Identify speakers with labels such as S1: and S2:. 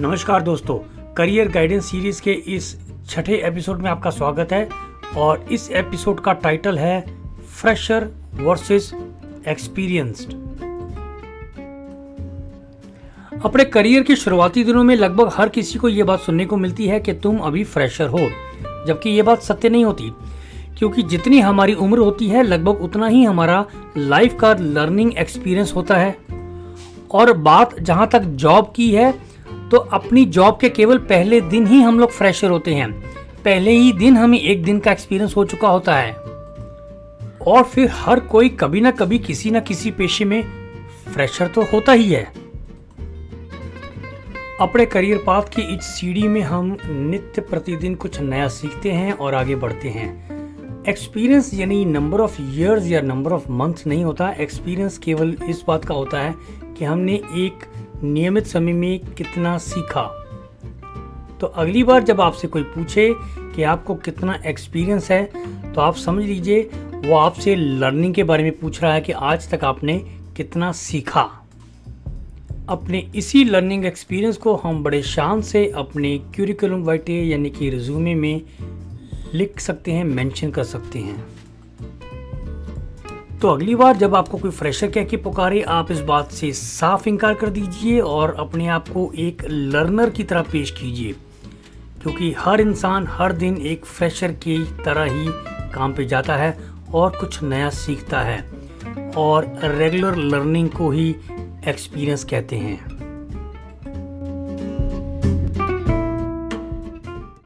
S1: नमस्कार दोस्तों career guidance series के इस छठे एपिसोड में आपका स्वागत है और इस एपिसोड का टाइटल है फ्रेशर वर्सेस एक्सपीरियंस्ड अपने करियर के शुरुआती दिनों में लगभग हर किसी को यह बात सुनने को मिलती है कि तुम अभी फ्रेशर हो, जबकि ये बात सत्य नहीं होती, क्योंकि जितनी हमारी उम्र होती है, लगभग उतना ही हमारा लाइफ का लर्निंग एक्सपीरियंस होता है। और बात जहाँ तक जॉब की है तो अपनी जॉब के केवल पहले दिन ही हम लोग फ्रेशर होते हैं। पहले ही दिन हमें एक दिन का एक्सपीरियंस हो चुका होता है। और फिर हर कोई कभी ना कभी किसी ना किसी पेशे में फ्रेशर तो होता ही है। अपने करियर पाथ की इस सीढ़ी में हम नित्य प्रतिदिन कुछ नया सीखते हैं और आगे बढ़ते हैं। एक्सपीरियंस यानी नंबर ऑफ़ इयर्स या नंबर ऑफ़ मंथ्स नहीं होता। एक्सपीरियंस केवल इस बात का होता है कि हमने एक नियमित समय में कितना सीखा? तो अगली बार जब आपसे कोई पूछे कि आपको कितना एक्सपीरियंस है तो आप समझ लीजिए, वो आपसे लर्निंग के बारे में पूछ रहा है कि आज तक आपने कितना सीखा। अपने इसी लर्निंग एक्सपीरियंस को हम बड़े शान से अपने क्यूरिकुलम वाइटे यानी कि रिज्यूमे में लिख सकते हैं मेंशन कर सकते हैं। तो अगली बार जब आपको कोई फ्रेशर कह के पुकारे, आप इस बात से साफ़ इनकार कर दीजिए और अपने आप को एक लर्नर की तरह पेश कीजिए। क्योंकि हर इंसान हर दिन एक फ्रेशर की तरह ही काम पे जाता है और कुछ नया सीखता है और रेगुलर लर्निंग को ही एक्सपीरियंस कहते हैं।